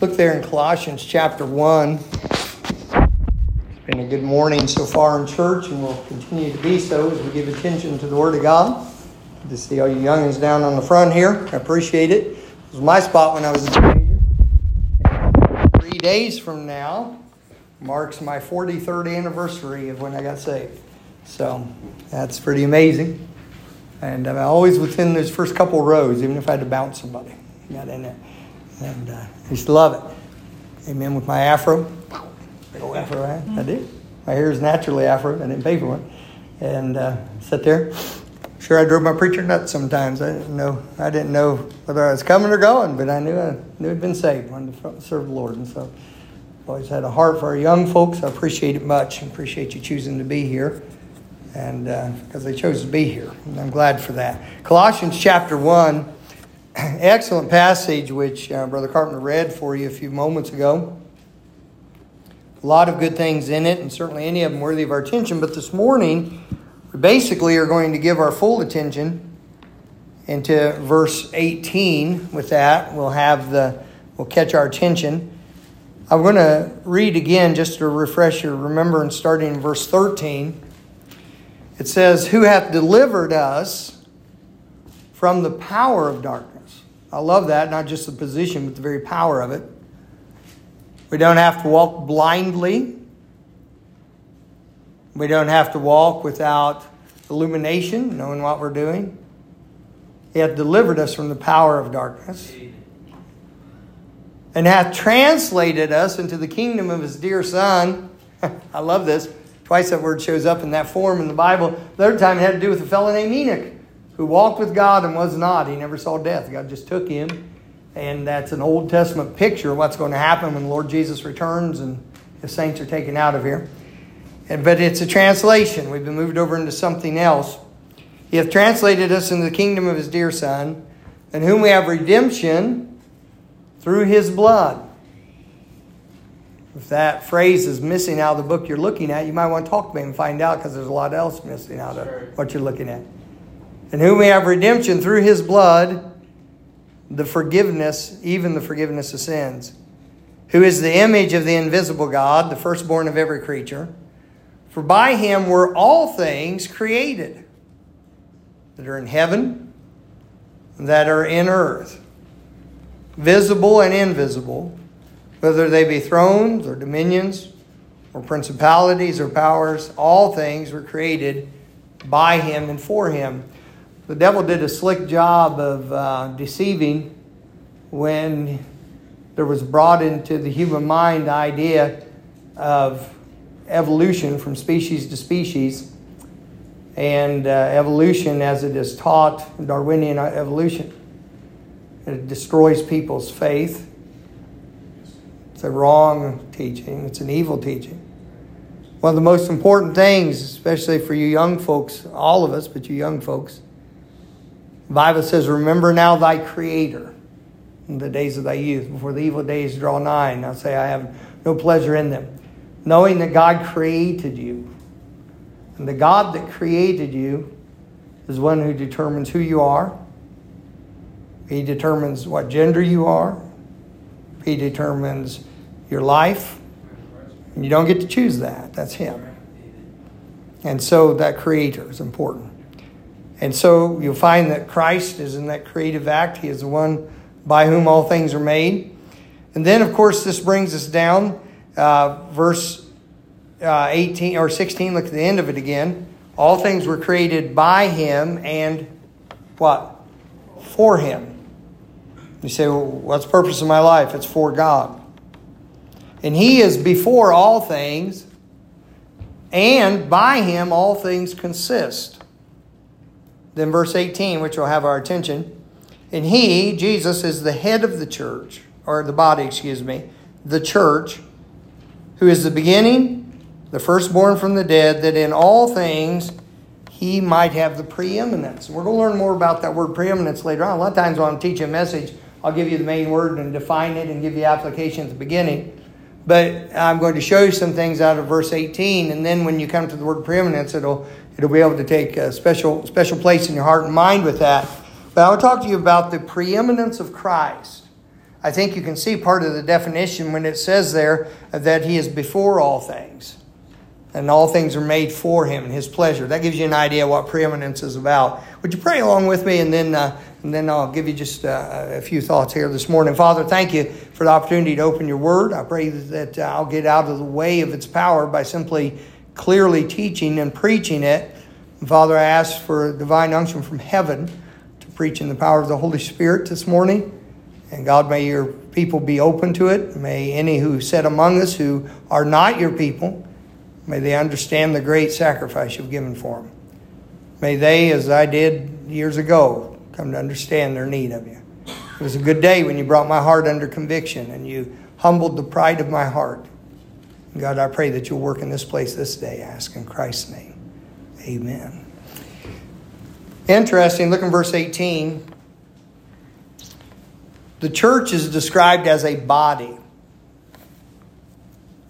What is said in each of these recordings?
Look there in Colossians chapter 1. It's been a good morning so far in church, and we'll continue to be so as we give attention to the Word of God. Good to see all you youngins down on the front here. I appreciate it. It was my spot when I was a teenager. Three days from now marks my 43rd anniversary of when I got saved. So that's pretty amazing. And I'm always within those first couple rows, even if I had to bounce somebody. Got in there. And uh, I used to love it. Amen. With my afro. Big old afro I, I do. My hair is naturally afro. I didn't pay for one. And uh, sit there. Sure, I drove my preacher nuts sometimes. I didn't know. I didn't know whether I was coming or going, but I knew I knew I'd been saved. Wanted to serve the Lord, and so always had a heart for our young folks. I appreciate it much. I appreciate you choosing to be here, and because uh, they chose to be here, and I'm glad for that. Colossians chapter one excellent passage which uh, Brother Carpenter read for you a few moments ago. A lot of good things in it, and certainly any of them worthy of our attention. But this morning, we basically are going to give our full attention into verse 18. With that, we'll have the we'll catch our attention. I'm going to read again just to refresh your remembrance, starting in verse 13. It says, "Who hath delivered us from the power of darkness." I love that, not just the position, but the very power of it. We don't have to walk blindly. We don't have to walk without illumination, knowing what we're doing. He hath delivered us from the power of darkness and hath translated us into the kingdom of his dear Son. I love this. Twice that word shows up in that form in the Bible. The third time it had to do with a fellow named Enoch who walked with God and was not. He never saw death. God just took him. And that's an Old Testament picture of what's going to happen when the Lord Jesus returns and the saints are taken out of here. And, but it's a translation. We've been moved over into something else. He hath translated us into the kingdom of his dear Son, in whom we have redemption through his blood. If that phrase is missing out of the book you're looking at, you might want to talk to me and find out because there's a lot else missing out of what you're looking at in whom we have redemption through his blood, the forgiveness, even the forgiveness of sins, who is the image of the invisible God, the firstborn of every creature. For by him were all things created that are in heaven, that are in earth, visible and invisible, whether they be thrones or dominions or principalities or powers, all things were created by him and for him. The devil did a slick job of uh, deceiving when there was brought into the human mind the idea of evolution from species to species and uh, evolution as it is taught, Darwinian evolution. It destroys people's faith. It's a wrong teaching, it's an evil teaching. One of the most important things, especially for you young folks, all of us, but you young folks, Bible says, Remember now thy Creator in the days of thy youth, before the evil days draw nigh. And I say, I have no pleasure in them. Knowing that God created you. And the God that created you is one who determines who you are. He determines what gender you are. He determines your life. And you don't get to choose that. That's Him. And so that Creator is important. And so you'll find that Christ is in that creative act. He is the one by whom all things are made. And then, of course, this brings us down, uh, verse uh, 18 or 16. Look at the end of it again. All things were created by him and what? For him. You say, well, what's the purpose of my life? It's for God. And he is before all things, and by him all things consist. Then, verse 18, which will have our attention. And he, Jesus, is the head of the church, or the body, excuse me, the church, who is the beginning, the firstborn from the dead, that in all things he might have the preeminence. We're going to learn more about that word preeminence later on. A lot of times when I'm teaching a message, I'll give you the main word and define it and give you application at the beginning. But I'm going to show you some things out of verse 18, and then when you come to the word preeminence, it'll it'll be able to take a special, special place in your heart and mind with that. But I will talk to you about the preeminence of Christ. I think you can see part of the definition when it says there that he is before all things. And all things are made for him and his pleasure. That gives you an idea what preeminence is about. Would you pray along with me, and then, uh, and then I'll give you just uh, a few thoughts here this morning. Father, thank you for the opportunity to open your word. I pray that uh, I'll get out of the way of its power by simply clearly teaching and preaching it. Father, I ask for divine unction from heaven to preach in the power of the Holy Spirit this morning. And God, may your people be open to it. May any who sit among us who are not your people, may they understand the great sacrifice you've given for them. May they, as I did years ago, come to understand their need of you. It was a good day when you brought my heart under conviction and you humbled the pride of my heart. God, I pray that you'll work in this place this day. I ask in Christ's name. Amen. Interesting, look in verse 18. The church is described as a body.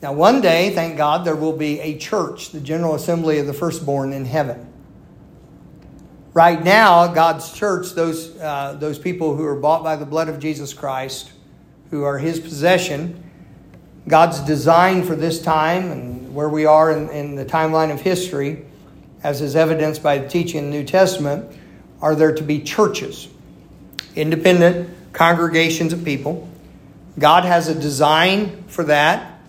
Now, one day, thank God, there will be a church, the General Assembly of the Firstborn in heaven. Right now, God's church, those, uh, those people who are bought by the blood of Jesus Christ, who are His possession, God's design for this time and where we are in, in the timeline of history, as is evidenced by the teaching in the New Testament, are there to be churches, independent congregations of people. God has a design for that.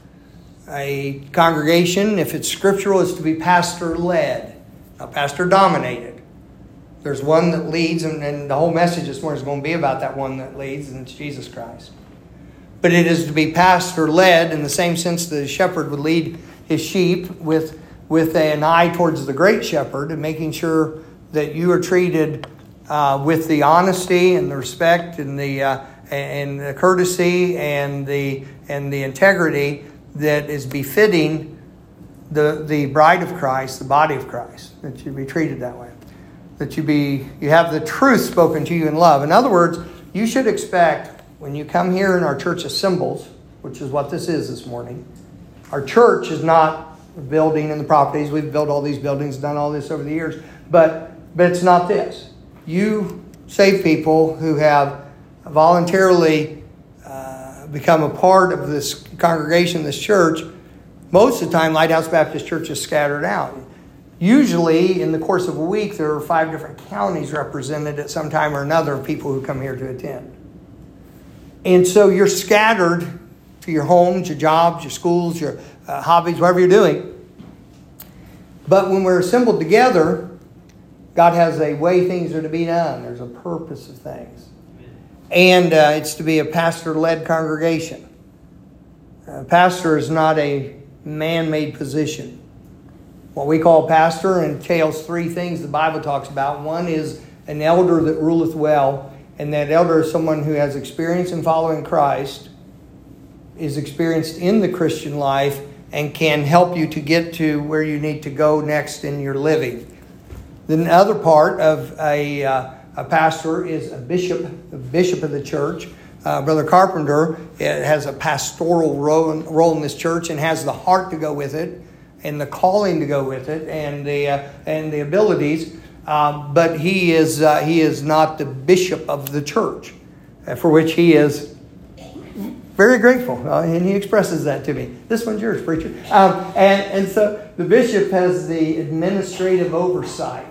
A congregation, if it's scriptural, is to be pastor led, not pastor dominated. There's one that leads, and, and the whole message this morning is going to be about that one that leads, and it's Jesus Christ. But it is to be pastor led in the same sense the shepherd would lead his sheep with, with an eye towards the great shepherd and making sure that you are treated uh, with the honesty and the respect and the uh, and the courtesy and the and the integrity that is befitting the the bride of Christ, the body of Christ, that you be treated that way, that you be you have the truth spoken to you in love. In other words, you should expect when you come here and our church assembles, which is what this is this morning. Our church is not a building and the properties. We've built all these buildings, done all this over the years, but but it's not this you save people who have voluntarily uh, become a part of this congregation, this church, most of the time, Lighthouse Baptist Church is scattered out. Usually, in the course of a week, there are five different counties represented at some time or another of people who come here to attend. And so you're scattered to your homes, your jobs, your schools, your uh, hobbies, whatever you're doing. But when we're assembled together, God has a way things are to be done. There's a purpose of things. And uh, it's to be a pastor led congregation. A pastor is not a man made position. What we call pastor entails three things the Bible talks about. One is an elder that ruleth well, and that elder is someone who has experience in following Christ, is experienced in the Christian life, and can help you to get to where you need to go next in your living. Then the other part of a, uh, a pastor is a bishop, the bishop of the church. Uh, Brother Carpenter has a pastoral role, role in this church and has the heart to go with it, and the calling to go with it, and the uh, and the abilities. Uh, but he is uh, he is not the bishop of the church, uh, for which he is very grateful, uh, and he expresses that to me. This one's yours, preacher. Um, and and so the bishop has the administrative oversight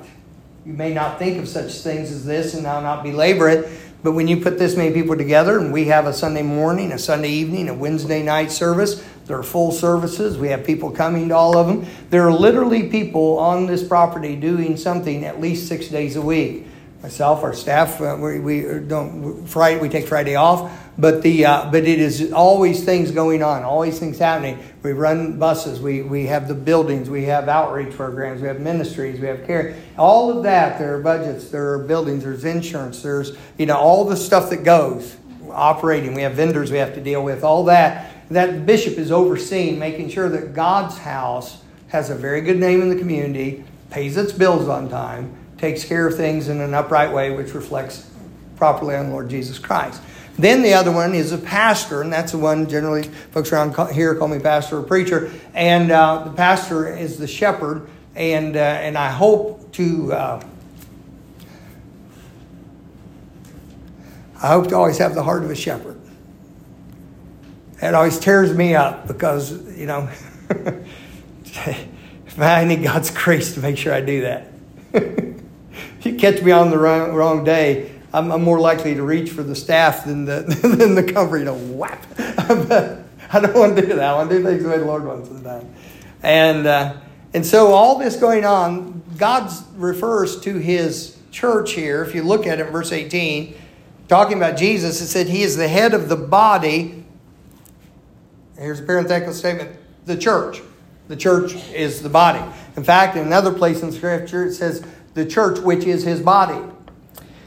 you may not think of such things as this, and I'll not belabor it. But when you put this many people together, and we have a Sunday morning, a Sunday evening, a Wednesday night service, there are full services. We have people coming to all of them. There are literally people on this property doing something at least six days a week myself, our staff, uh, we, we don't Friday we take Friday off, but the uh, but it is always things going on, always things happening. We run buses, we we have the buildings, we have outreach programs, we have ministries, we have care, all of that. There are budgets, there are buildings, there's insurance, there's you know all the stuff that goes operating. We have vendors we have to deal with, all that. That bishop is overseeing, making sure that God's house has a very good name in the community, pays its bills on time takes care of things in an upright way, which reflects properly on Lord Jesus Christ. Then the other one is a pastor, and that's the one generally folks around here call me pastor or preacher. And uh, the pastor is the shepherd, and uh, and I hope to uh, I hope to always have the heart of a shepherd. It always tears me up because, you know, I need God's grace to make sure I do that. if you catch me on the wrong, wrong day, I'm, I'm, more likely to reach for the staff than the, than the cover, you know, whap. I don't want to do that. I want to do things the way the Lord wants them And, uh, and so all this going on, God refers to his church here. If you look at it verse 18, talking about Jesus, it said he is the head of the body. Here's a parenthetical statement the church. The church is the body. In fact, in another place in Scripture, it says the church, which is his body.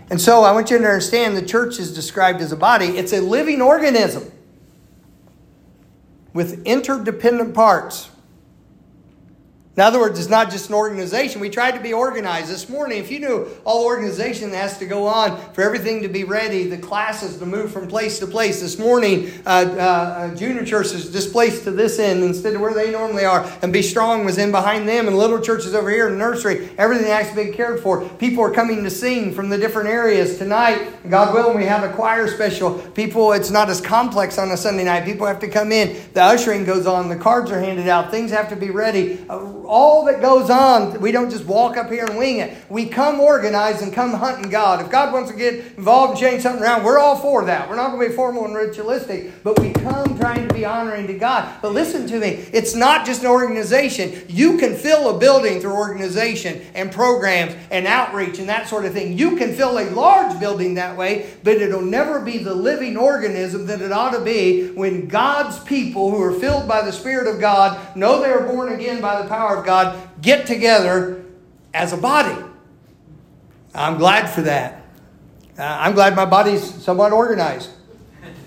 And so I want you to understand the church is described as a body. It's a living organism with interdependent parts. In other words, it's not just an organization. We tried to be organized this morning. If you knew all organization has to go on for everything to be ready, the classes to move from place to place. This morning, uh, uh, junior church is displaced to this end instead of where they normally are, and Be Strong was in behind them, and little churches over here in the nursery. Everything has to be cared for. People are coming to sing from the different areas tonight. God willing, we have a choir special. People, it's not as complex on a Sunday night. People have to come in. The ushering goes on. The cards are handed out. Things have to be ready. Uh, all that goes on, we don't just walk up here and wing it. We come organized and come hunting God. If God wants to get involved and change something around, we're all for that. We're not going to be formal and ritualistic, but we come trying to be honoring to God. But listen to me, it's not just an organization. You can fill a building through organization and programs and outreach and that sort of thing. You can fill a large building that way, but it'll never be the living organism that it ought to be when God's people who are filled by the Spirit of God know they are born again by the power power of God get together as a body. I'm glad for that. Uh, I'm glad my body's somewhat organized.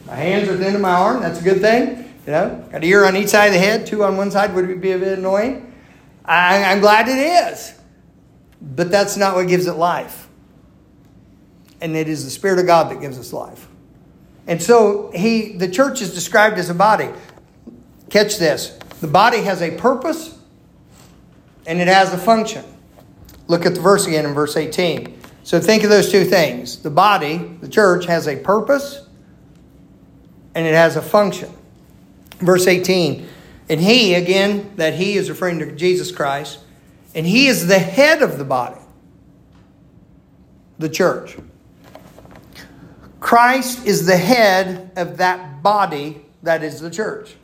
My hands are at the end of my arm. That's a good thing. You know, got an ear on each side of the head, two on one side would be a bit annoying. I, I'm glad it is. But that's not what gives it life. And it is the Spirit of God that gives us life. And so he the church is described as a body. Catch this. The body has a purpose and it has a function. Look at the verse again in verse 18. So think of those two things. The body, the church, has a purpose and it has a function. Verse 18. And he, again, that he is referring to Jesus Christ, and he is the head of the body, the church. Christ is the head of that body that is the church.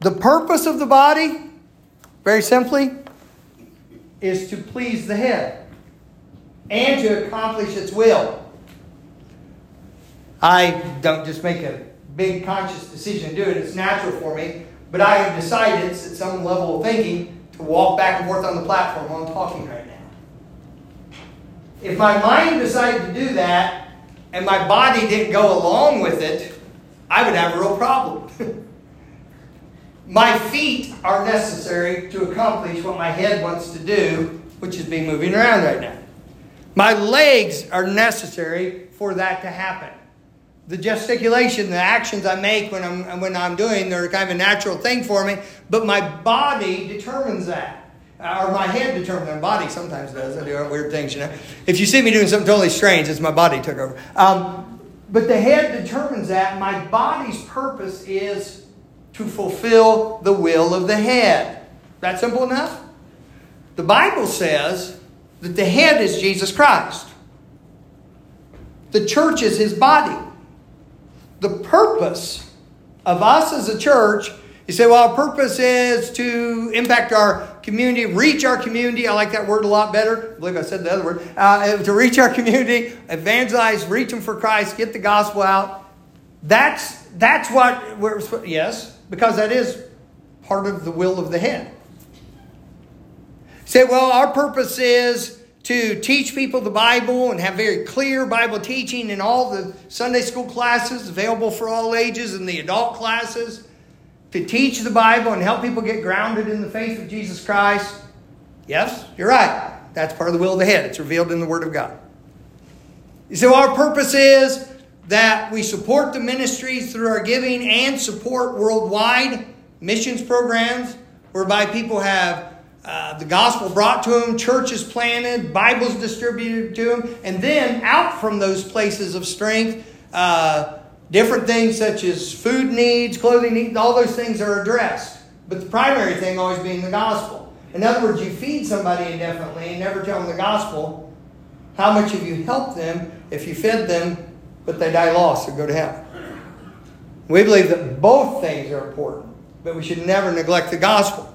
The purpose of the body very simply, is to please the head and to accomplish its will. I don't just make a big conscious decision to do it, it's natural for me, but I have decided, at some level of thinking, to walk back and forth on the platform while I'm talking right now. If my mind decided to do that and my body didn't go along with it, I would have a real problem. My feet are necessary to accomplish what my head wants to do, which is be moving around right now. My legs are necessary for that to happen. The gesticulation, the actions I make when I'm, when I'm doing, they're kind of a natural thing for me, but my body determines that. Or my head determines My body sometimes does. I do weird things, you know. If you see me doing something totally strange, it's my body took over. Um, but the head determines that. My body's purpose is to fulfill the will of the head. That simple enough? The Bible says that the head is Jesus Christ. The church is his body. The purpose of us as a church, you say, well, our purpose is to impact our community, reach our community. I like that word a lot better. I believe I said the other word. Uh, to reach our community, evangelize, reach them for Christ, get the gospel out. That's, that's what we're, yes, because that is part of the will of the head. Say, well, our purpose is to teach people the Bible and have very clear Bible teaching in all the Sunday school classes available for all ages and the adult classes, to teach the Bible and help people get grounded in the faith of Jesus Christ. Yes, you're right. That's part of the will of the head. It's revealed in the Word of God. You say, well, our purpose is that we support the ministries through our giving and support worldwide missions programs whereby people have uh, the gospel brought to them, churches planted, Bibles distributed to them, and then out from those places of strength, uh, different things such as food needs, clothing needs, all those things are addressed. But the primary thing always being the gospel. In other words, you feed somebody indefinitely and never tell them the gospel. How much have you helped them if you fed them, but they die lost or go to hell? We believe that both things are important, but we should never neglect the gospel.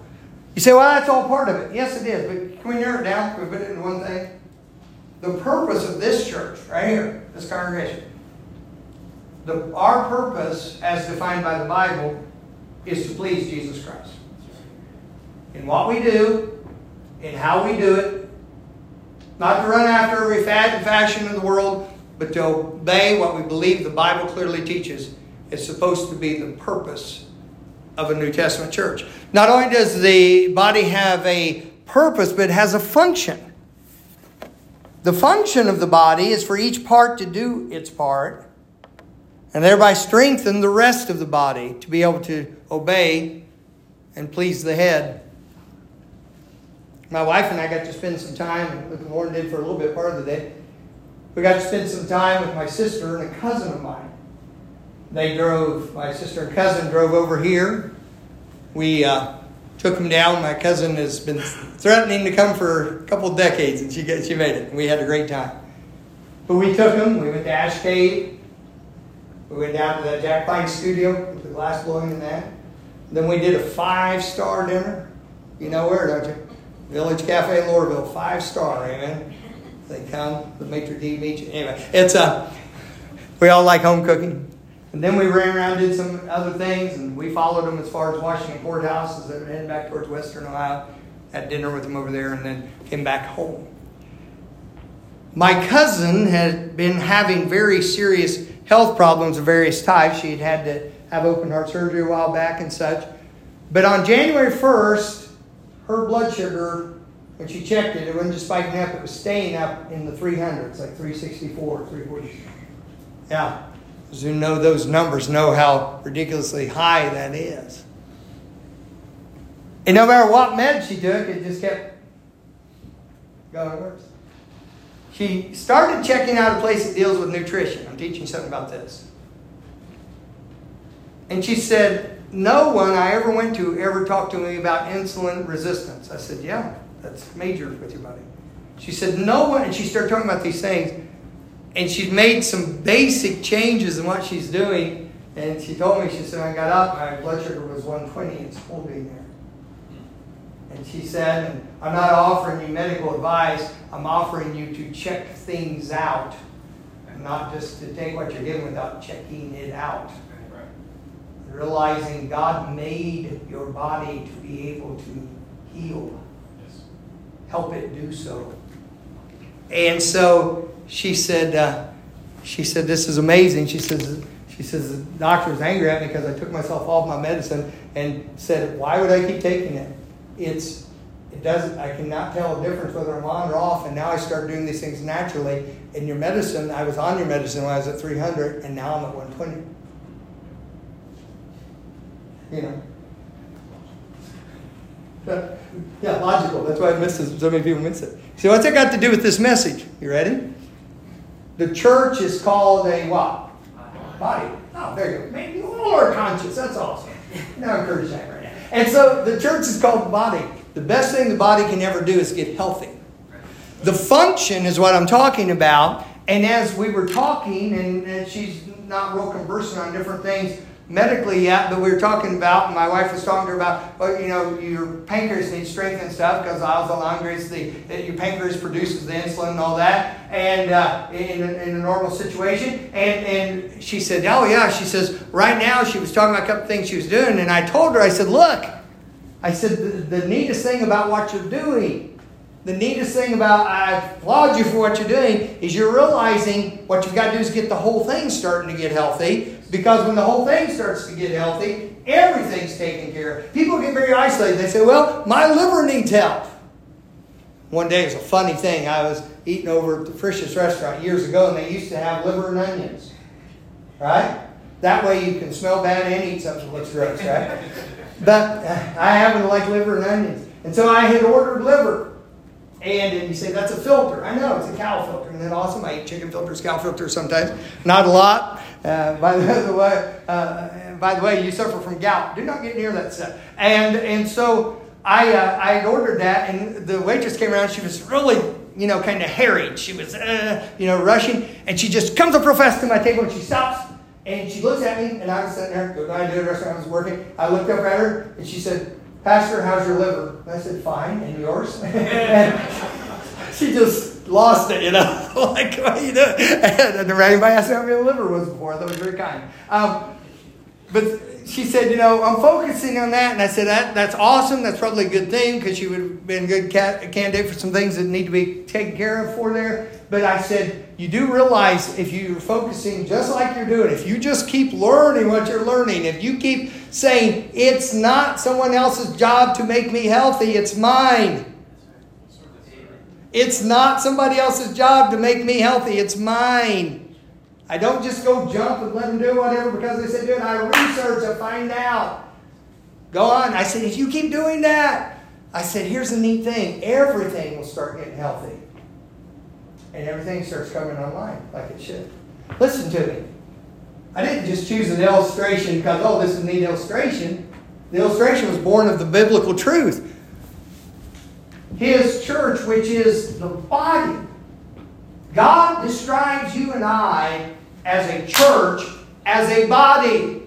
You say, well, that's all part of it. Yes, it is. But can we narrow it down? Can we put it in one thing? The purpose of this church, right here, this congregation, the, our purpose, as defined by the Bible, is to please Jesus Christ. In what we do, in how we do it, not to run after every fad and fashion in the world, but to obey what we believe the Bible clearly teaches is supposed to be the purpose of a New Testament church. Not only does the body have a purpose, but it has a function. The function of the body is for each part to do its part and thereby strengthen the rest of the body to be able to obey and please the head. My wife and I got to spend some time, the Lord did for a little bit part of the day. We got to spend some time with my sister and a cousin of mine. They drove, my sister and cousin drove over here. We uh, took them down. My cousin has been threatening to come for a couple decades, and she, she made it. We had a great time. But we took them. We went to Ash Cave. We went down to the Jack Pine studio with the glass blowing in that. Then we did a five star dinner. You know where, don't you? Village Cafe in Laurelville, five star, amen. They come, the maitre d' meet you. Anyway, it's a, uh, we all like home cooking. And then we ran around, did some other things, and we followed them as far as Washington Court House as they were heading back towards Western Ohio. Had dinner with them over there, and then came back home. My cousin had been having very serious health problems of various types. She had had to have open heart surgery a while back and such. But on January 1st, her blood sugar, when she checked it, it wasn't just spiking up, it was staying up in the 300s, like 364, 340. Yeah. Those who know those numbers know how ridiculously high that is. And no matter what med she took, it just kept going worse. She started checking out a place that deals with nutrition. I'm teaching something about this. And she said, No one I ever went to ever talked to me about insulin resistance. I said, Yeah, that's major with your body. She said, No one, and she started talking about these things. And she's made some basic changes in what she's doing. And she told me, she said, I got up, my blood sugar was 120, it's holding there. And she said, I'm not offering you medical advice, I'm offering you to check things out, and not just to take what you're given without checking it out. Realizing God made your body to be able to heal, help it do so. And so she said, uh, she said, this is amazing. She says, she says, the doctor angry at me because I took myself off my medicine and said, why would I keep taking it? it's it doesn't I cannot tell a difference whether I'm on or off, and now I start doing these things naturally. In your medicine, I was on your medicine when I was at 300, and now I'm at 120. You know. Yeah, logical. That's why I miss it. So many people miss it. So what's that got to do with this message? You ready? The church is called a what? Body. Oh, there you go. Man, you all are conscious. That's awesome. Now encourage that right now. and so the church is called the body. The best thing the body can ever do is get healthy. The function is what I'm talking about. And as we were talking, and, and she's not real conversant on different things, medically yet, but we were talking about, my wife was talking to her about, well, you know, your pancreas needs strength and stuff because the, hungry that your pancreas produces the insulin and all that, and uh, in, in, a normal situation. And, and she said, oh, yeah, she says, right now, she was talking about a couple things she was doing, and I told her, I said, look, I said, the, the neatest thing about what you're doing the neatest thing about I applaud you for what you're doing is you're realizing what you've got to do is get the whole thing starting to get healthy. Because when the whole thing starts to get healthy, everything's taken care of. People get very isolated. They say, Well, my liver needs help. One day it was a funny thing. I was eating over at the Frisch's restaurant years ago, and they used to have liver and onions. Right? That way you can smell bad and eat something that looks gross, right? but uh, I happen to like liver and onions. And so I had ordered liver. And, and you say, that's a filter. I know, it's a cow filter. And then awesome, I eat chicken filters, cow filters sometimes. Not a lot. Uh, by the way, uh, by the way, you suffer from gout. Do not get near that stuff. And and so I uh, I ordered that, and the waitress came around. She was really you know kind of harried. She was uh, you know rushing, and she just comes up real fast to my table and she stops and she looks at me, and I was sitting there. I do the restaurant I was working. I looked up at her, and she said, "Pastor, how's your liver?" And I said, "Fine, and yours?" and she just lost it, you know, like what are you doing? And anybody asked me how my liver was before. That was very kind. Um, but she said, you know, I'm focusing on that. And I said, that, that's awesome. That's probably a good thing because she would have been a good candidate for some things that need to be taken care of for there. But I said, you do realize if you're focusing just like you're doing, if you just keep learning what you're learning, if you keep saying, it's not someone else's job to make me healthy, it's mine. It's not somebody else's job to make me healthy, it's mine. I don't just go jump and let them do whatever because they said do it. I research, I find out. Go on. I said, if you keep doing that, I said, here's the neat thing everything will start getting healthy. And everything starts coming online like it should. Listen to me. I didn't just choose an illustration because, oh, this is a neat illustration. The illustration was born of the biblical truth. His church, which is the body, God describes you and I as a church, as a body.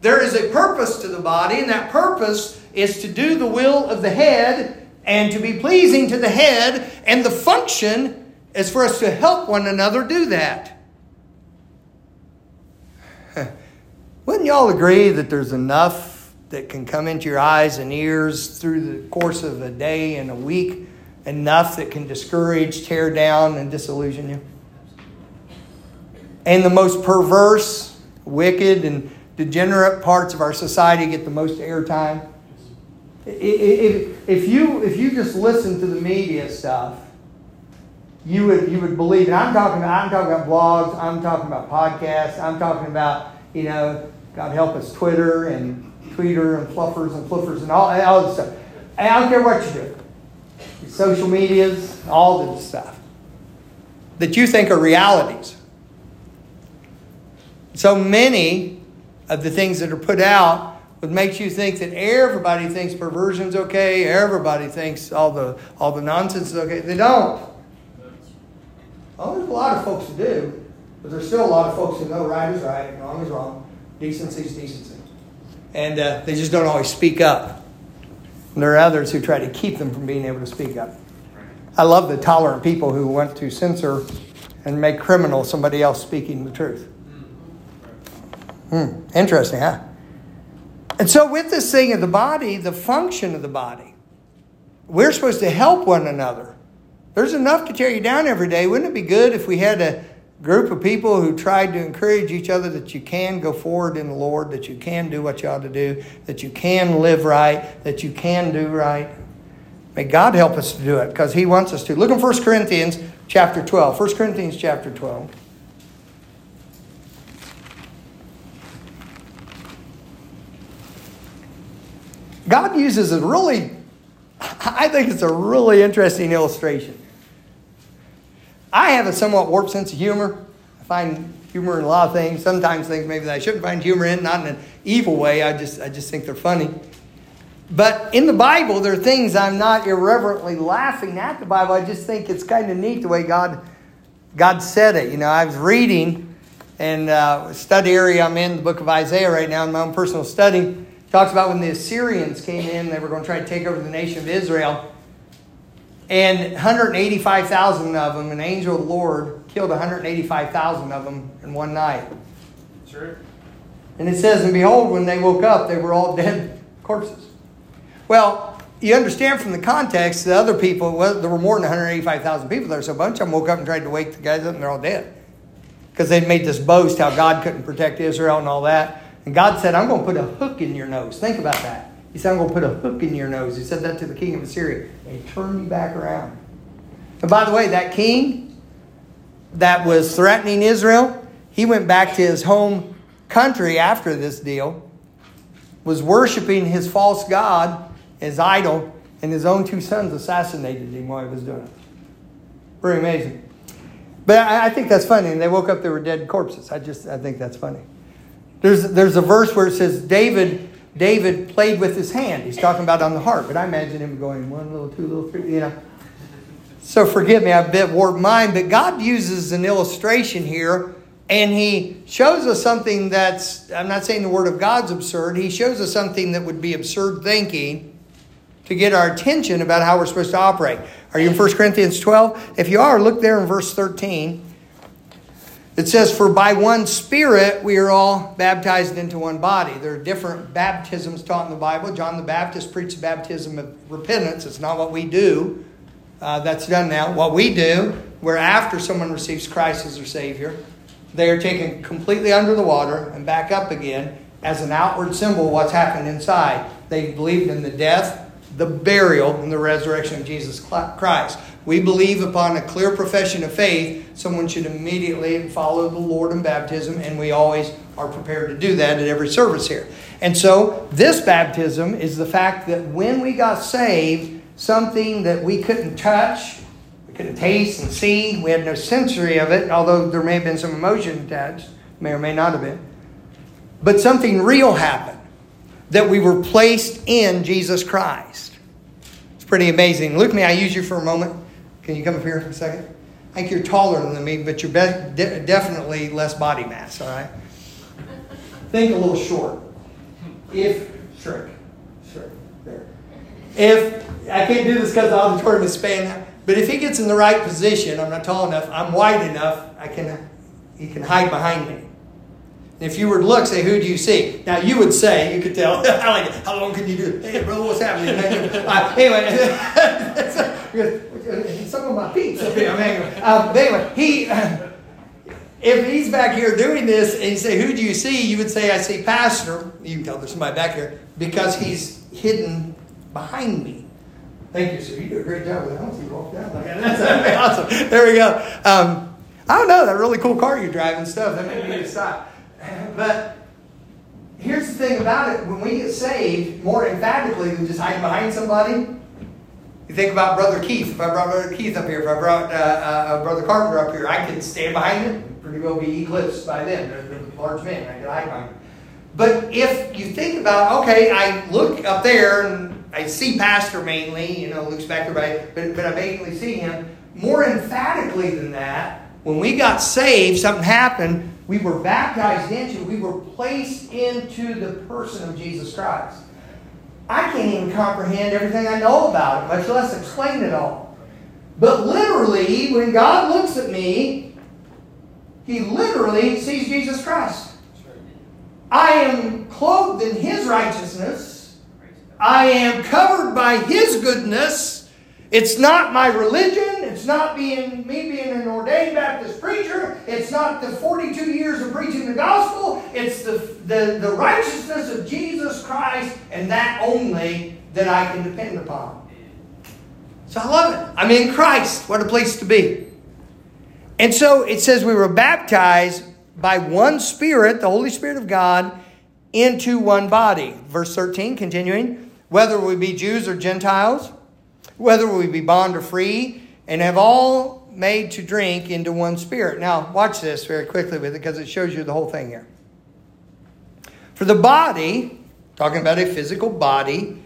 There is a purpose to the body, and that purpose is to do the will of the head and to be pleasing to the head, and the function is for us to help one another do that. Wouldn't y'all agree that there's enough that can come into your eyes and ears through the course of a day and a week enough that can discourage, tear down, and disillusion you. And the most perverse, wicked, and degenerate parts of our society get the most airtime. If, if, you, if you just listen to the media stuff, you would, you would believe, and I'm talking, about, I'm talking about blogs, I'm talking about podcasts, I'm talking about, you know, God help us, Twitter and Twitter and fluffers and flippers and all, all this stuff. I don't care what you do social medias, all this stuff that you think are realities. So many of the things that are put out would make you think that everybody thinks perversion's okay, everybody thinks all the all the nonsense is okay. They don't. Well, there's a lot of folks who do, but there's still a lot of folks who know right is right and wrong is wrong, decency is decency, and uh, they just don't always speak up. And there are others who try to keep them from being able to speak up. I love the tolerant people who want to censor and make criminal somebody else speaking the truth. Hmm, interesting, huh? And so, with this thing of the body, the function of the body, we're supposed to help one another. There's enough to tear you down every day. Wouldn't it be good if we had a group of people who tried to encourage each other that you can go forward in the Lord, that you can do what you ought to do, that you can live right, that you can do right. May God help us to do it because He wants us to. Look in 1 Corinthians chapter 12. 1 Corinthians chapter 12. God uses a really, I think it's a really interesting illustration. I have a somewhat warped sense of humor. I find humor in a lot of things. Sometimes things maybe that I shouldn't find humor in, not in an evil way. I just, I just think they're funny. But in the Bible, there are things I'm not irreverently laughing at the Bible. I just think it's kind of neat the way God, God said it. You know, I was reading and uh, study area I'm in, the book of Isaiah right now in my own personal study. Talks about when the Assyrians came in, they were going to try to take over the nation of Israel. And 185,000 of them, an angel of the Lord killed 185,000 of them in one night. Sure. And it says, And behold, when they woke up, they were all dead corpses. Well, you understand from the context, the other people, well, there were more than 185,000 people there, so a bunch of them woke up and tried to wake the guys up, and they're all dead. Because they'd made this boast how God couldn't protect Israel and all that. And God said, I'm going to put a hook in your nose. Think about that. He said, I'm going to put a hook in your nose. He said that to the king of Assyria. And he turned you back around. And by the way, that king that was threatening Israel, he went back to his home country after this deal, was worshiping his false God, his idol, and his own two sons assassinated him while he was doing it. Pretty amazing. But I, I think that's funny. And they woke up, they were dead corpses. I just, I think that's funny. There's, there's a verse where it says David, David played with his hand. He's talking about on the harp, but I imagine him going one little, two little, three, you know. So forgive me, I've a bit warped mind, but God uses an illustration here and he shows us something that's, I'm not saying the word of God's absurd, he shows us something that would be absurd thinking to get our attention about how we're supposed to operate. Are you in 1 Corinthians 12? If you are, look there in verse 13. It says, For by one Spirit we are all baptized into one body. There are different baptisms taught in the Bible. John the Baptist preached baptism of repentance. It's not what we do. Uh, that's done now. What we do, where after someone receives Christ as their Savior, they are taken completely under the water and back up again as an outward symbol of what's happened inside. They believed in the death, the burial, and the resurrection of Jesus Christ. We believe upon a clear profession of faith, someone should immediately follow the Lord in baptism, and we always are prepared to do that at every service here. And so, this baptism is the fact that when we got saved, something that we couldn't touch, we couldn't taste and see. We had no sensory of it, although there may have been some emotion attached, may or may not have been. But something real happened that we were placed in Jesus Christ. It's pretty amazing. Luke, may I use you for a moment? Can you come up here for a second? I think you're taller than me, but you're de- definitely less body mass, all right? Think a little short. If, shrink, shrink, there. If, I can't do this because the auditorium is span but if he gets in the right position, I'm not tall enough, I'm wide enough, I can, he can hide behind me. If you were to look, say, who do you see? Now, you would say, you could tell, I like, it. how long can you do it? Hey, bro, what's happening? uh, anyway, some of my feet up here. Uh, but anyway, he, uh, if he's back here doing this and you say, who do you see? You would say, I see Pastor. You can tell there's somebody back here because he's hidden behind me. Thank you, sir. You do a great job with the house. You walk down like that. That's awesome. There we go. Um, I don't know that really cool car you're driving stuff. That made me stop. But here's the thing about it: when we get saved, more emphatically than just hiding behind somebody. You think about Brother Keith. If I brought Brother Keith up here, if I brought uh, uh, Brother Carpenter up here, I could stand behind him. Pretty well be eclipsed by them. They're, large men. I could hide behind them. But if you think about, okay, I look up there and I see Pastor mainly, you know, Luke's back there, but, but I mainly see him. More emphatically than that, when we got saved, something happened. We were baptized into, we were placed into the person of Jesus Christ. I can't even comprehend everything I know about it, much less explain it all. But literally, when God looks at me, He literally sees Jesus Christ. I am clothed in His righteousness. I am covered by His goodness. It's not my religion. It's not being me being an ordained Baptist preacher. It's not the 42 years of preaching the gospel. It's the, the, the righteousness of Jesus Christ and that only that I can depend upon. So I love it. I'm in Christ. What a place to be. And so it says we were baptized by one Spirit, the Holy Spirit of God, into one body. Verse 13, continuing whether we be Jews or Gentiles, whether we be bond or free, and have all made to drink into one spirit. Now, watch this very quickly with it because it shows you the whole thing here. For the body, talking about a physical body,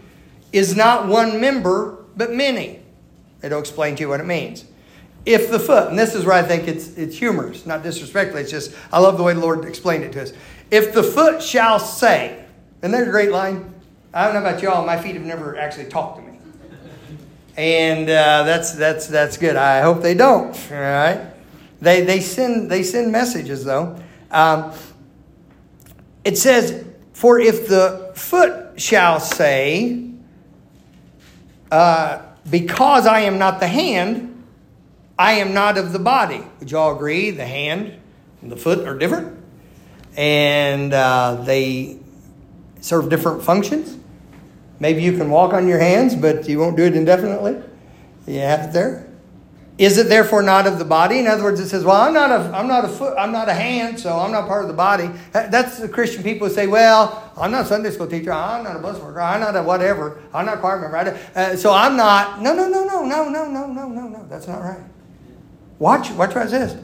is not one member, but many. It'll explain to you what it means. If the foot, and this is where I think it's, it's humorous, not disrespectfully, it's just, I love the way the Lord explained it to us. If the foot shall say, and there's a great line, I don't know about y'all, my feet have never actually talked to me. And uh, that's, that's, that's good. I hope they don't. All right? They, they, send, they send messages, though. Um, it says, For if the foot shall say, uh, Because I am not the hand, I am not of the body. Would you all agree the hand and the foot are different? And uh, they serve different functions? Maybe you can walk on your hands, but you won't do it indefinitely. You have it there. Is it therefore not of the body? In other words, it says, "Well, I'm not a, I'm not a foot, I'm not a hand, so I'm not part of the body." That's the Christian people who say, "Well, I'm not a Sunday school teacher, I'm not a bus worker, I'm not a whatever, I'm not a choir member? Uh, so I'm not." No, no, no, no, no, no, no, no, no, no. That's not right. Watch, watch what it says.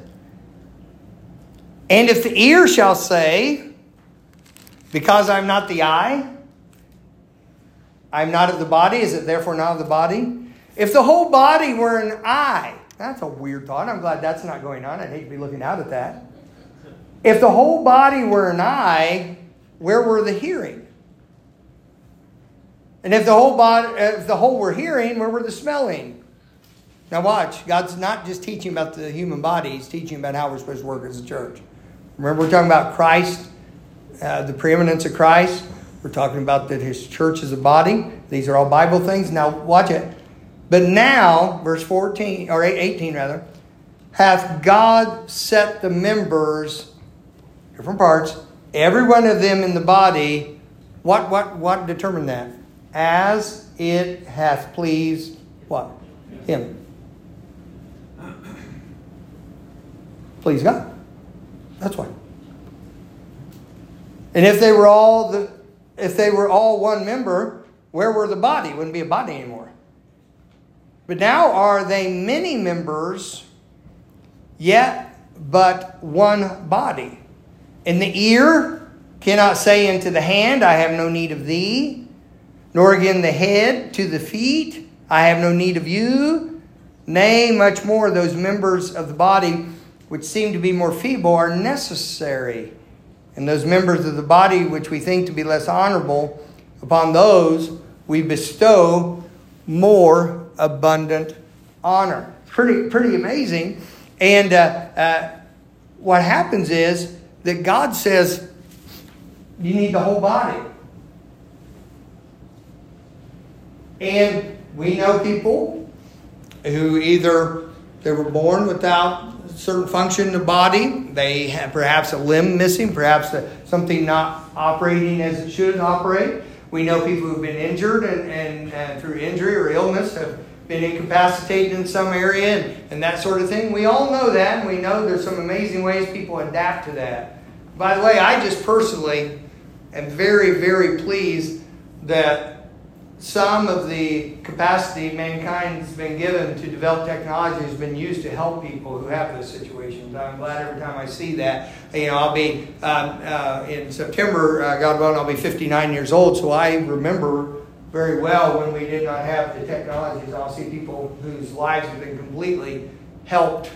And if the ear shall say, Because I'm not the eye, I'm not of the body, is it therefore not of the body? If the whole body were an eye, that's a weird thought. I'm glad that's not going on. I'd hate to be looking out at that. If the whole body were an eye, where were the hearing? And if the whole body, if the whole were hearing, where were the smelling? Now watch, God's not just teaching about the human body; He's teaching about how we're supposed to work as a church. Remember, we're talking about Christ, uh, the preeminence of Christ. We're talking about that His church is a body. These are all Bible things. Now watch it. But now, verse 14, or 18 rather, hath God set the members, different parts, every one of them in the body, what, what, what determined that? As it hath pleased what? Him. Please God. That's why. And if they were all the if they were all one member, where were the body? Wouldn't be a body anymore. But now are they many members, yet but one body? And the ear cannot say unto the hand, I have no need of thee, nor again the head to the feet, I have no need of you. Nay, much more, those members of the body which seem to be more feeble are necessary. And those members of the body which we think to be less honorable, upon those we bestow more abundant honor. Pretty, pretty amazing. And uh, uh, what happens is that God says, you need the whole body. And we know people who either they were born without certain function in the body, they have perhaps a limb missing, perhaps something not operating as it should operate. We know people who've been injured and, and, and through injury or illness have been incapacitated in some area and, and that sort of thing. We all know that, and we know there's some amazing ways people adapt to that. By the way, I just personally am very, very pleased that some of the capacity mankind has been given to develop technology has been used to help people who have those situations. I'm glad every time I see that. You know, I'll be um, uh, in September, uh, God willing, I'll be 59 years old, so I remember very well when we did not have the technologies. I'll see people whose lives have been completely helped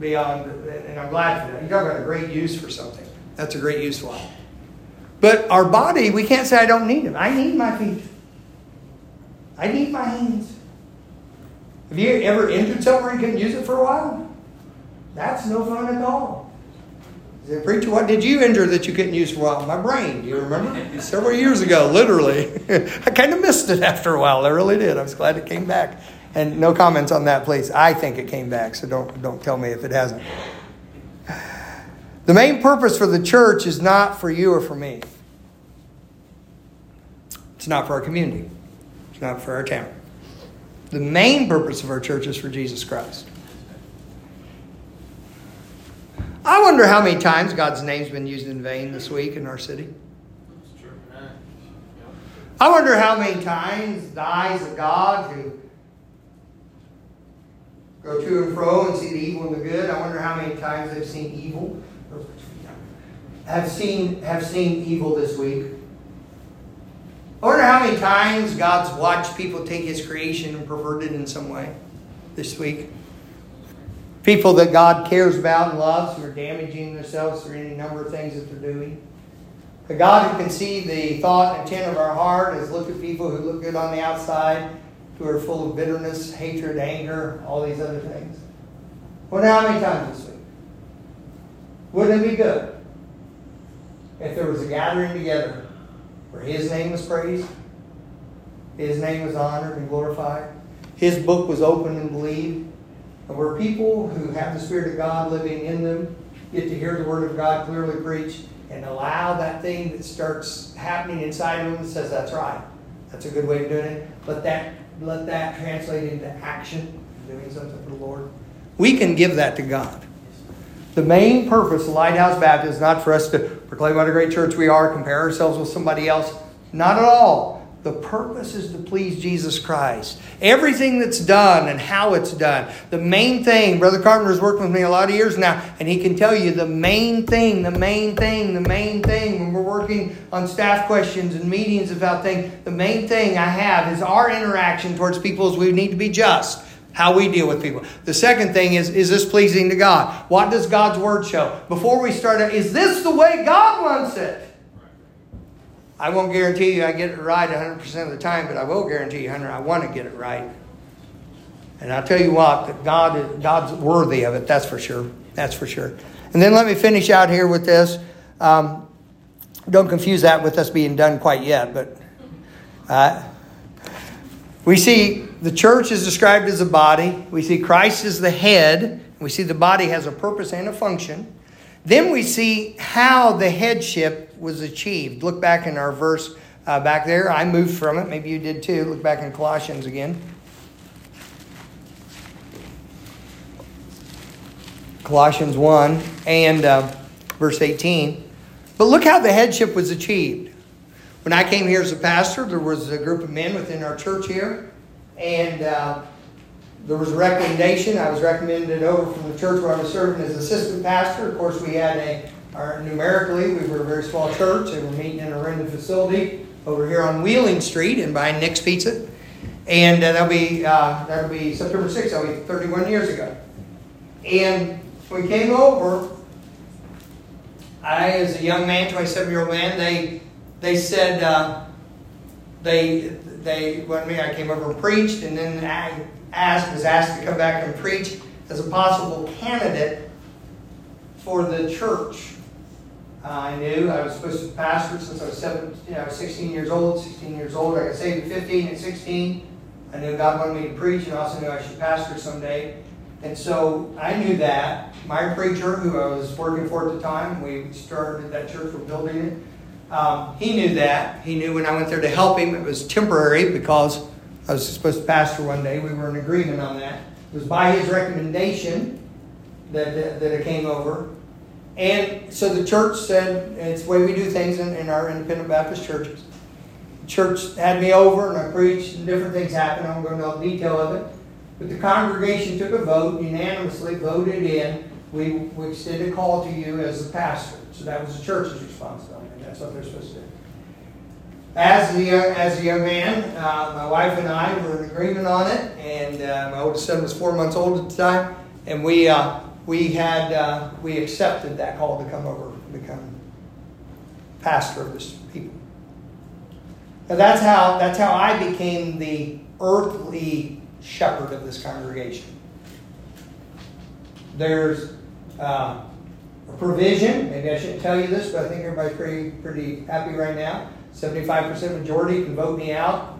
beyond, and I'm glad for that. You talk about a great use for something. That's a great use for it. But our body, we can't say I don't need them. I need my feet. I need my hands. Have you ever injured somewhere and couldn't use it for a while? That's no fun at all. Said, Preacher, what did you injure that you couldn't use for a while? My brain. Do you remember? Several years ago, literally. I kind of missed it after a while. I really did. I was glad it came back. And no comments on that, please. I think it came back, so don't, don't tell me if it hasn't. The main purpose for the church is not for you or for me. It's not for our community. It's not for our town. The main purpose of our church is for Jesus Christ. I wonder how many times God's name's been used in vain this week in our city. I wonder how many times the eyes of God who go to and fro and see the evil and the good. I wonder how many times they've seen evil. Have seen have seen evil this week. I wonder how many times God's watched people take his creation and pervert it in some way this week. People that God cares about and loves who are damaging themselves through any number of things that they're doing. A God who can see the thought and intent of our heart has looked at people who look good on the outside, who are full of bitterness, hatred, anger, all these other things. Wonder how many times this week? Wouldn't it be good if there was a gathering together where His name was praised, His name was honored and glorified, His book was opened and believed, and where people who have the Spirit of God living in them get to hear the Word of God clearly preached and allow that thing that starts happening inside of them that says that's right. That's a good way of doing it. Let that let that translate into action, doing something for the Lord. We can give that to God. The main purpose of Lighthouse Baptist is not for us to what a great church we are, compare ourselves with somebody else. Not at all. The purpose is to please Jesus Christ. Everything that's done and how it's done. The main thing, Brother Carpenter's worked with me a lot of years now, and he can tell you the main thing, the main thing, the main thing when we're working on staff questions and meetings about things, the main thing I have is our interaction towards people as we need to be just how we deal with people. The second thing is, is this pleasing to God? What does God's word show? Before we start, is this the way God wants it? I won't guarantee you I get it right 100% of the time, but I will guarantee you, Hunter, I want to get it right. And I'll tell you what, that God is, God's worthy of it, that's for sure. That's for sure. And then let me finish out here with this. Um, don't confuse that with us being done quite yet, but uh, we see the church is described as a body. We see Christ as the head. We see the body has a purpose and a function. Then we see how the headship was achieved. Look back in our verse uh, back there. I moved from it. Maybe you did too. Look back in Colossians again. Colossians 1 and uh, verse 18. But look how the headship was achieved. When I came here as a pastor, there was a group of men within our church here, and uh, there was a recommendation. I was recommended over from the church where I was serving as assistant pastor. Of course, we had a, our, numerically, we were a very small church, and we're meeting in a rented facility over here on Wheeling Street and buying Nick's Pizza. And uh, that'll be uh, that'll be September 6th. That'll be 31 years ago. And we came over. I, as a young man, 27 year old man, they they said uh, they they wanted me. I came over and preached, and then I asked was asked to come back and preach as a possible candidate for the church. Uh, I knew I was supposed to pastor since I was seven, you know, 16 years old. 16 years old, I got saved at 15 and 16. I knew God wanted me to preach, and also knew I should pastor someday. And so I knew that. My preacher, who I was working for at the time, we started that church, we're building it um, he knew that. He knew when I went there to help him, it was temporary because I was supposed to pastor one day. We were in agreement on that. It was by his recommendation that, that, that it came over. And so the church said, it's the way we do things in, in our independent Baptist churches. The church had me over and I preached and different things happened. I won't go into all the detail of it. But the congregation took a vote, unanimously voted in. We, we extended a call to you as the pastor. So that was the church's responsibility. That's what they're supposed to do. As the, as a young man, uh, my wife and I were in agreement on it, and uh, my oldest son was four months old at the time, and we, uh, we had uh, we accepted that call to come over and become pastor of this people. Now that's how that's how I became the earthly shepherd of this congregation. There's uh, provision. Maybe I shouldn't tell you this, but I think everybody's pretty pretty happy right now. 75% majority can vote me out.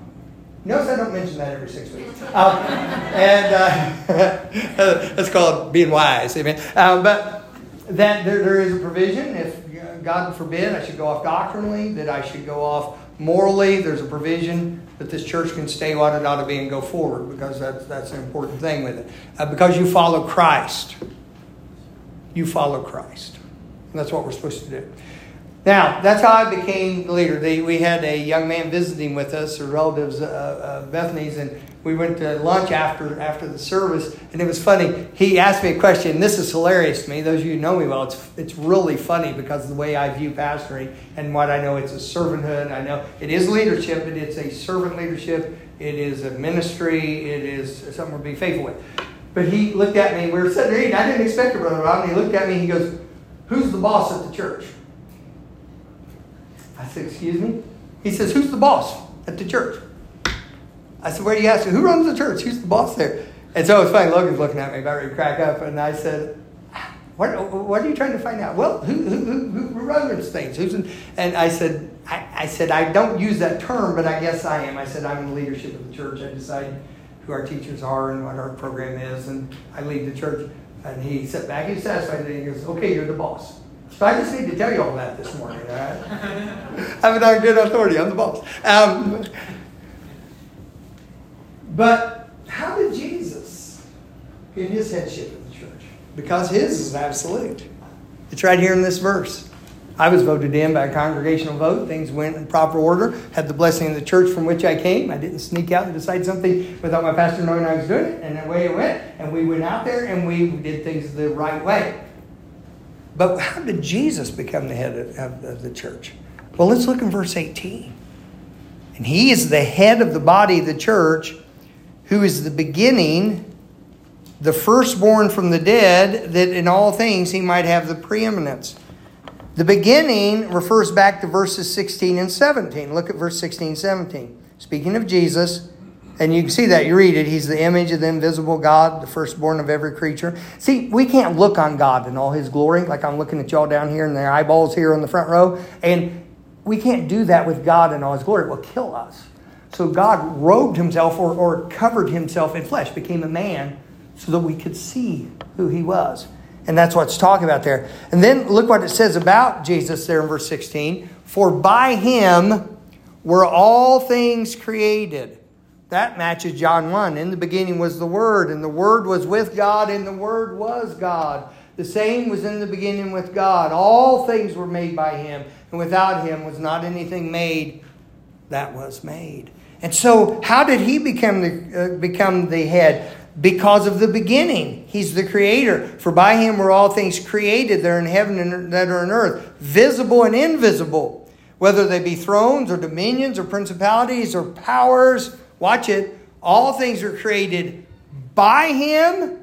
Notice I don't mention that every six weeks. Um, and uh, that's called being wise. Amen. Um, but that there, there is a provision. If God forbid I should go off doctrinally, that I should go off morally, there's a provision that this church can stay what it ought to be and go forward because that's, that's an important thing with it. Uh, because you follow Christ you follow Christ. And that's what we're supposed to do. Now, that's how I became the leader. They, we had a young man visiting with us, or relatives, uh, uh, Bethany's, and we went to lunch after after the service. And it was funny. He asked me a question, this is hilarious to me. Those of you who know me well, it's it's really funny because of the way I view pastoring and what I know. It's a servanthood. I know it is leadership, but it's a servant leadership. It is a ministry. It is something we're being faithful with. But he looked at me. We were sitting there eating. I didn't expect it, Brother Rob. And he looked at me. and He goes, Who's the boss at the church? I said, Excuse me? He says, Who's the boss at the church? I said, Where do you ask? Who runs the church? Who's the boss there? And so it was funny. Logan's looking at me, about ready to crack up. And I said, what, what are you trying to find out? Well, who, who, who, who runs things? Who's in? And I said, I, I said, I don't use that term, but I guess I am. I said, I'm in the leadership of the church. I decide who our teachers are and what our program is, and I lead the church. And he sat back, he's satisfied, and he goes, Okay, you're the boss. So I just need to tell you all that this morning, all right? I'm not good authority, I'm the boss. Um, but how did Jesus get his headship of the church? Because his is absolute. It's right here in this verse. I was voted in by a congregational vote. Things went in proper order. Had the blessing of the church from which I came. I didn't sneak out and decide something without my pastor knowing I was doing it. And away it went. And we went out there and we did things the right way. But how did Jesus become the head of, of the church? Well, let's look in verse 18. And he is the head of the body of the church, who is the beginning, the firstborn from the dead, that in all things he might have the preeminence. The beginning refers back to verses 16 and 17. Look at verse 16 and 17. Speaking of Jesus, and you can see that, you read it, he's the image of the invisible God, the firstborn of every creature. See, we can't look on God in all his glory, like I'm looking at y'all down here and their eyeballs here in the front row. And we can't do that with God in all his glory. It will kill us. So God robed himself or, or covered himself in flesh, became a man, so that we could see who he was. And that's what's talking about there. And then look what it says about Jesus there in verse 16. For by him were all things created. That matches John 1. In the beginning was the Word, and the Word was with God, and the Word was God. The same was in the beginning with God. All things were made by him, and without him was not anything made that was made. And so, how did he become the, uh, become the head? Because of the beginning. He's the creator. For by him were all things created that are in heaven and that are in earth, visible and invisible, whether they be thrones or dominions or principalities or powers. Watch it. All things are created by him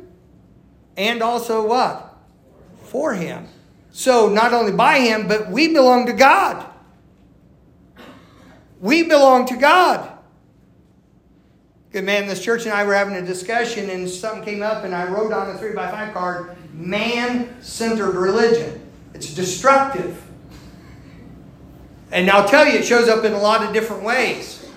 and also what? For him. So not only by him, but we belong to God. We belong to God. Good man, this church and I were having a discussion, and something came up, and I wrote on a three by five card, man centered religion. It's destructive. And I'll tell you, it shows up in a lot of different ways.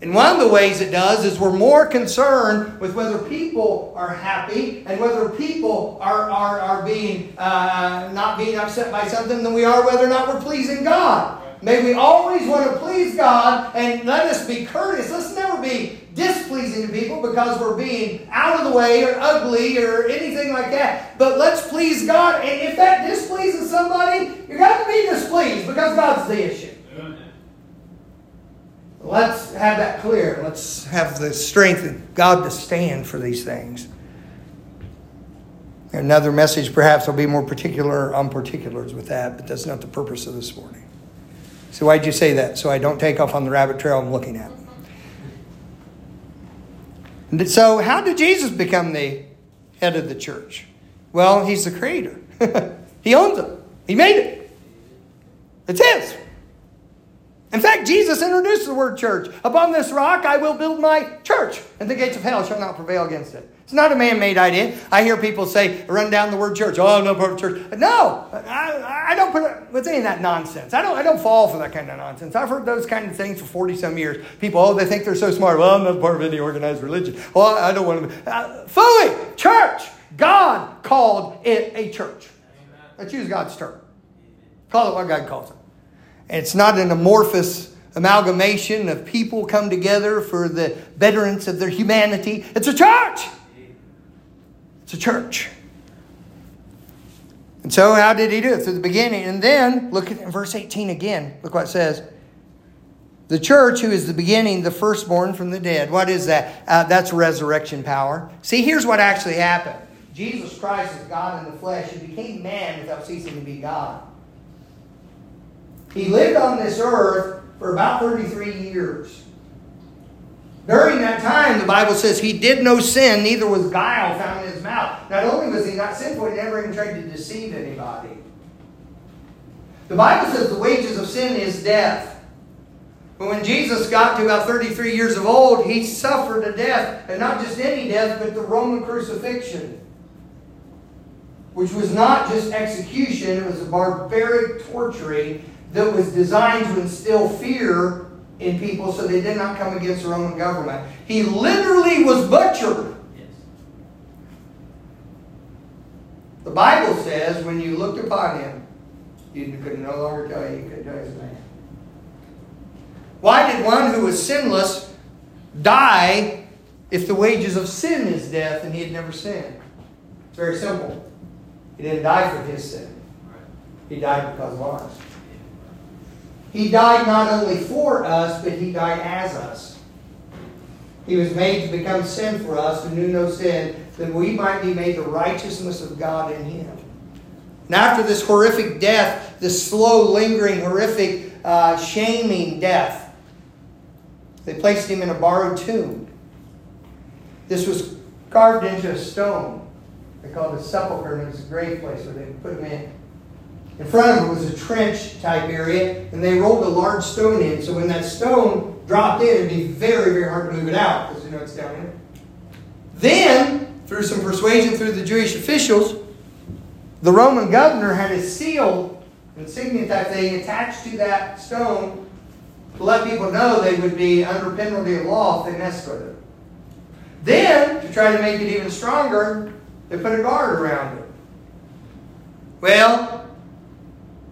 And one of the ways it does is we're more concerned with whether people are happy and whether people are, are, are being uh, not being upset by something than we are whether or not we're pleasing God. May we always want to please God and let us be courteous. Let's never be displeasing to people because we're being out of the way or ugly or anything like that. But let's please God. And if that displeases somebody, you're going to be displeased because God's the issue. Let's have that clear. Let's have the strength of God to stand for these things. Another message perhaps will be more particular on particulars with that, but that's not the purpose of this morning. So why'd you say that? So I don't take off on the rabbit trail I'm looking at. So how did Jesus become the head of the church? Well, he's the creator. he owns it. He made it. It's his. In fact, Jesus introduced the word church. Upon this rock I will build my church, and the gates of hell shall not prevail against it. It's not a man made idea. I hear people say, run down the word church. Oh, no part of church. No, I, I don't put what's any of that nonsense. I don't, I don't fall for that kind of nonsense. I've heard those kind of things for 40 some years. People, oh, they think they're so smart. Well, I'm not part of any organized religion. Well, I don't want to. Uh, fully, church. God called it a church. Let's use God's term. Call it what God calls it. And it's not an amorphous amalgamation of people come together for the betterance of their humanity. It's a church. It's a church. And so, how did he do it? Through the beginning. And then, look at verse 18 again. Look what it says. The church, who is the beginning, the firstborn from the dead. What is that? Uh, that's resurrection power. See, here's what actually happened Jesus Christ is God in the flesh. He became man without ceasing to be God. He lived on this earth for about 33 years. During that time, the Bible says he did no sin, neither was guile found in his mouth. Not only was he not sinful, he never even tried to deceive anybody. The Bible says the wages of sin is death. But when Jesus got to about 33 years of old, he suffered a death, and not just any death, but the Roman crucifixion, which was not just execution, it was a barbaric torturing that was designed to instill fear in people so they did not come against the Roman government. He literally was butchered. The Bible says when you looked upon him, you could no longer tell you, you could tell his name. Why did one who was sinless die if the wages of sin is death and he had never sinned? It's very simple. He didn't die for his sin. He died because of ours. He died not only for us, but he died as us. He was made to become sin for us who knew no sin, that we might be made the righteousness of God in him. And after this horrific death, this slow, lingering, horrific, uh, shaming death, they placed him in a borrowed tomb. This was carved into a stone. They called it a sepulchre, and it was a grave place where they put him in. In front of it was a trench type area, and they rolled a large stone in. So when that stone dropped in, it'd be very, very hard to move it out because you know it's down here. Then, through some persuasion through the Jewish officials, the Roman governor had a seal, insignia type thing, attached to that stone to let people know they would be under penalty of law if they messed with it. Then, to try to make it even stronger, they put a guard around it. Well,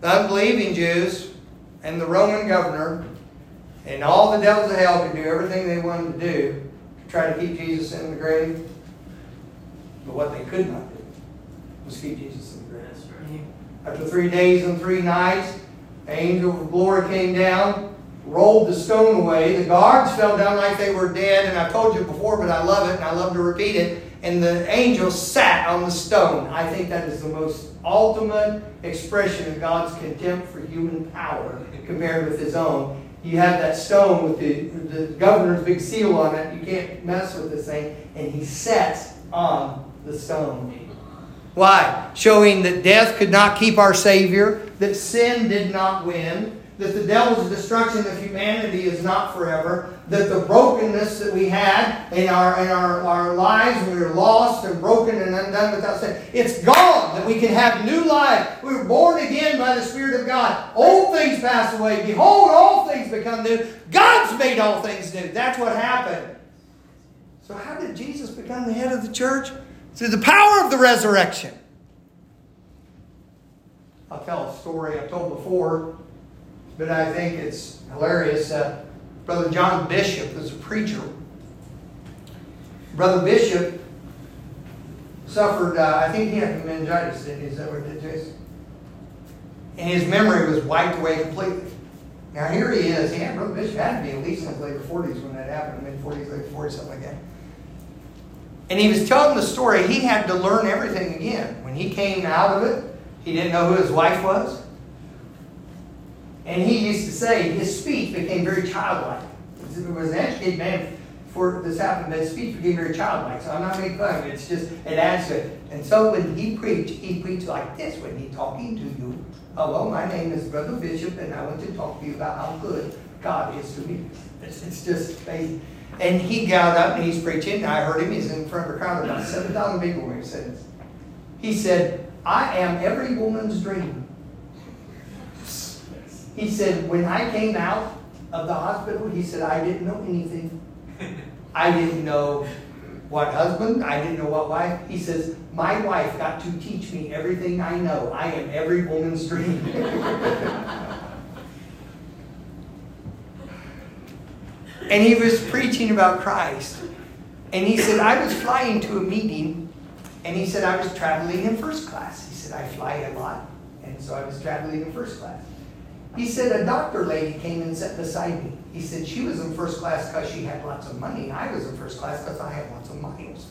the unbelieving Jews and the Roman governor and all the devils of hell could do everything they wanted to do to try to keep Jesus in the grave. But what they could not do was keep Jesus in the grave. After three days and three nights, the angel of glory came down, rolled the stone away. The guards fell down like they were dead. And I told you before, but I love it and I love to repeat it. And the angel sat on the stone. I think that is the most ultimate expression of God's contempt for human power compared with his own. You have that stone with the, the governor's big seal on it. You can't mess with this thing. And he sets on the stone. Why? Showing that death could not keep our Savior, that sin did not win, that the devil's destruction of humanity is not forever, that the brokenness that we had in our in our, our lives, we were lost and broken and undone without sin, it's gone, that we can have new life. We were born again by the Spirit of God. Old things pass away. Behold, all things become new. God's made all things new. That's what happened. So how did Jesus become the head of the church? Through the power of the resurrection. I'll tell a story I've told before but I think it's hilarious. Uh, Brother John Bishop was a preacher. Brother Bishop suffered, uh, I think he had meningitis, didn't he? Is that what it Jason? And his memory was wiped away completely. Now here he is. Had, Brother Bishop had to be at least in his later 40s when that happened, mid 40s, late 40s, something like that. And he was telling the story, he had to learn everything again. When he came out of it, he didn't know who his wife was. And he used to say his speech became very childlike. It was an educated man for this happened, but his speech became very childlike. So I'm not making fun of it. It's just, to it. And so when he preached, he preached like this when he's talking to you. Hello, my name is Brother Bishop, and I want to talk to you about how good God is to me. It's, it's just amazing. And he got up and he's preaching. I heard him. He's in front of a crowd of about 7,000 people when he said this. He said, I am every woman's dream. He said, when I came out of the hospital, he said, I didn't know anything. I didn't know what husband, I didn't know what wife. He says, my wife got to teach me everything I know. I am every woman's dream. and he was preaching about Christ. And he said, I was flying to a meeting, and he said, I was traveling in first class. He said, I fly a lot, and so I was traveling in first class. He said, a doctor lady came and sat beside me. He said, she was in first class because she had lots of money. I was in first class because I had lots of miles.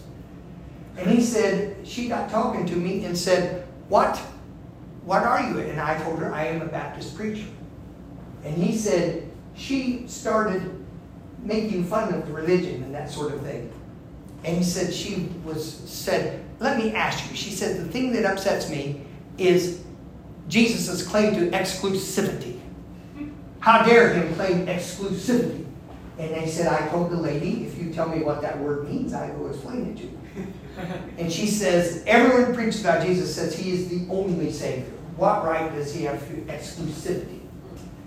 And he said, she got talking to me and said, what? What are you? And I told her, I am a Baptist preacher. And he said, she started making fun of religion and that sort of thing. And he said, she was, said, let me ask you. She said, the thing that upsets me is Jesus' claim to exclusivity. How dare him claim exclusivity? And they said, I told the lady, if you tell me what that word means, I will explain it to you. and she says, everyone who preaches about Jesus says he is the only Savior. What right does he have to exclusivity?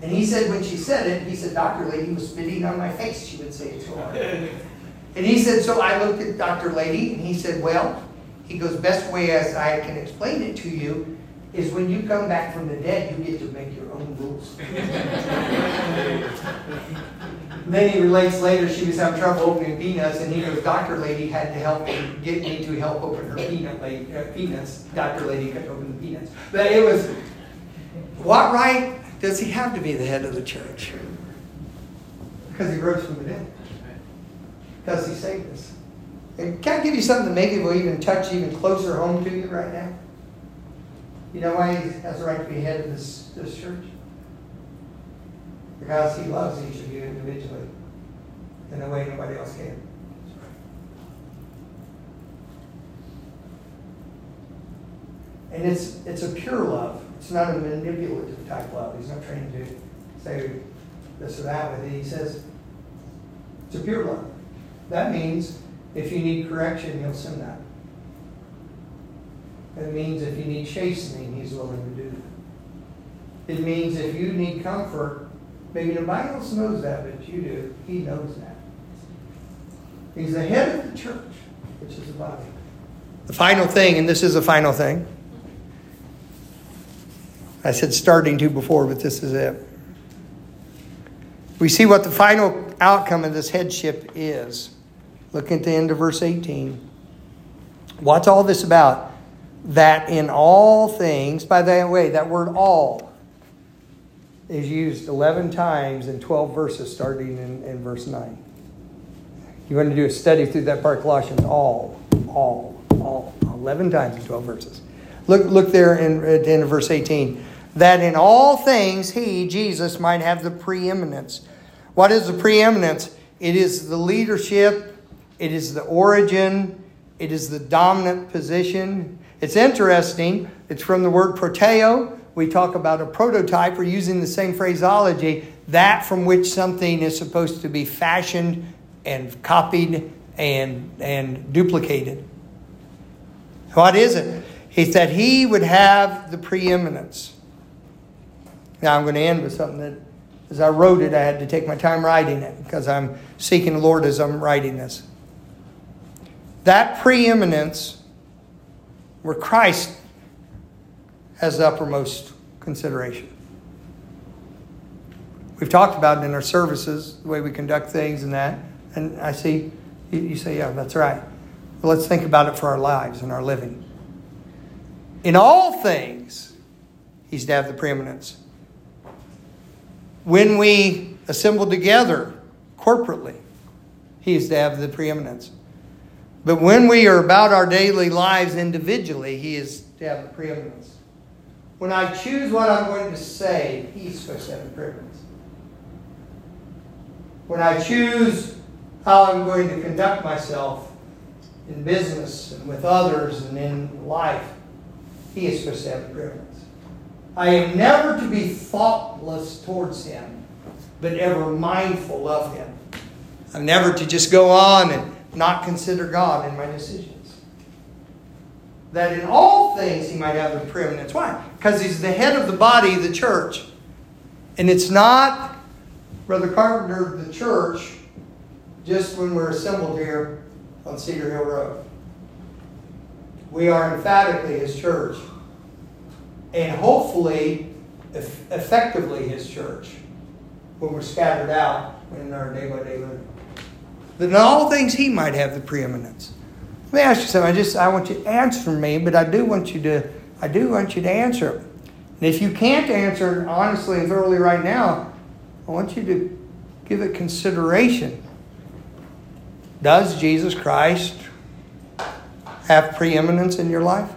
And he said, when she said it, he said, Dr. Lady was spitting on my face. She would say it so hard. and he said, so I looked at Dr. Lady, and he said, well, he goes, best way as I can explain it to you is when you come back from the dead, you get to make your own rules. then he relates later she was having trouble opening peanuts, and he goes, Doctor Lady had to help me, get me to help open her peanut lady, uh, peanuts. Doctor Lady could open the peanuts. But it was, what right does he have to be the head of the church? Because he rose from the dead. Because he saved us. And can I give you something that maybe will even touch even closer home to you right now? You know why he has the right to be head of this, this church? Because he loves each of you individually in a way nobody else can. And it's it's a pure love. It's not a manipulative type love. He's not trying to say this or that with it. He says it's a pure love. That means if you need correction, he'll send that. It means if you need chastening, he's willing to do that. It means if you need comfort, maybe nobody else knows that, but you do. He knows that. He's the head of the church, which is the body. The final thing, and this is the final thing. I said starting to before, but this is it. We see what the final outcome of this headship is. Look at the end of verse 18. What's all this about? That in all things, by the way, that word all is used 11 times in 12 verses, starting in, in verse 9. You want to do a study through that part, Colossians, all, all, all, 11 times in 12 verses. Look, look there in, of verse 18. That in all things he, Jesus, might have the preeminence. What is the preeminence? It is the leadership, it is the origin, it is the dominant position. It's interesting. It's from the word proteo. We talk about a prototype. We're using the same phraseology. That from which something is supposed to be fashioned and copied and, and duplicated. What is it? He said he would have the preeminence. Now I'm going to end with something that as I wrote it, I had to take my time writing it because I'm seeking the Lord as I'm writing this. That preeminence, where Christ has the uppermost consideration. We've talked about it in our services, the way we conduct things and that. And I see you say, yeah, that's right. Well, let's think about it for our lives and our living. In all things, He's to have the preeminence when we assemble together corporately, he is to have the preeminence. But when we are about our daily lives individually, he is to have the preeminence. When I choose what I'm going to say, he's supposed to have the preeminence. When I choose how I'm going to conduct myself in business and with others and in life, he is supposed to have the preeminence. I am never to be thoughtless towards him, but ever mindful of him. I'm never to just go on and not consider God in my decisions. That in all things he might have the preeminence. Why? Because he's the head of the body, the church. And it's not, Brother Carpenter, the church, just when we're assembled here on Cedar Hill Road. We are emphatically his church and hopefully effectively his church when we're scattered out in our day by day living. But in all things, he might have the preeminence. Let me ask you something. I just I want you to answer me, but I do want you to I do want you to answer. And if you can't answer honestly and thoroughly right now, I want you to give it consideration. Does Jesus Christ have preeminence in your life?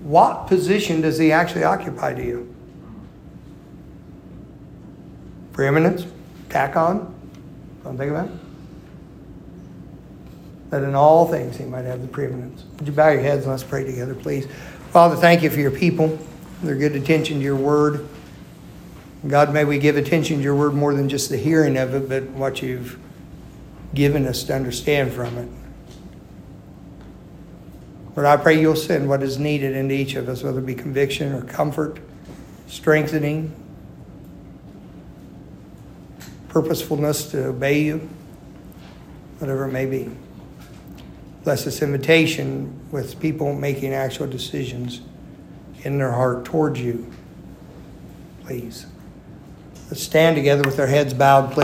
what position does he actually occupy to you? Preeminence? Tack on? Don't think about it. That in all things he might have the preeminence. Would you bow your heads and let's pray together, please? Father, thank you for your people. Their good attention to your word. God, may we give attention to your word more than just the hearing of it, but what you've given us to understand from it. Lord, I pray you'll send what is needed into each of us, whether it be conviction or comfort, strengthening, purposefulness to obey you, whatever it may be. Bless this invitation with people making actual decisions in their heart towards you. Please. Let's stand together with our heads bowed, please.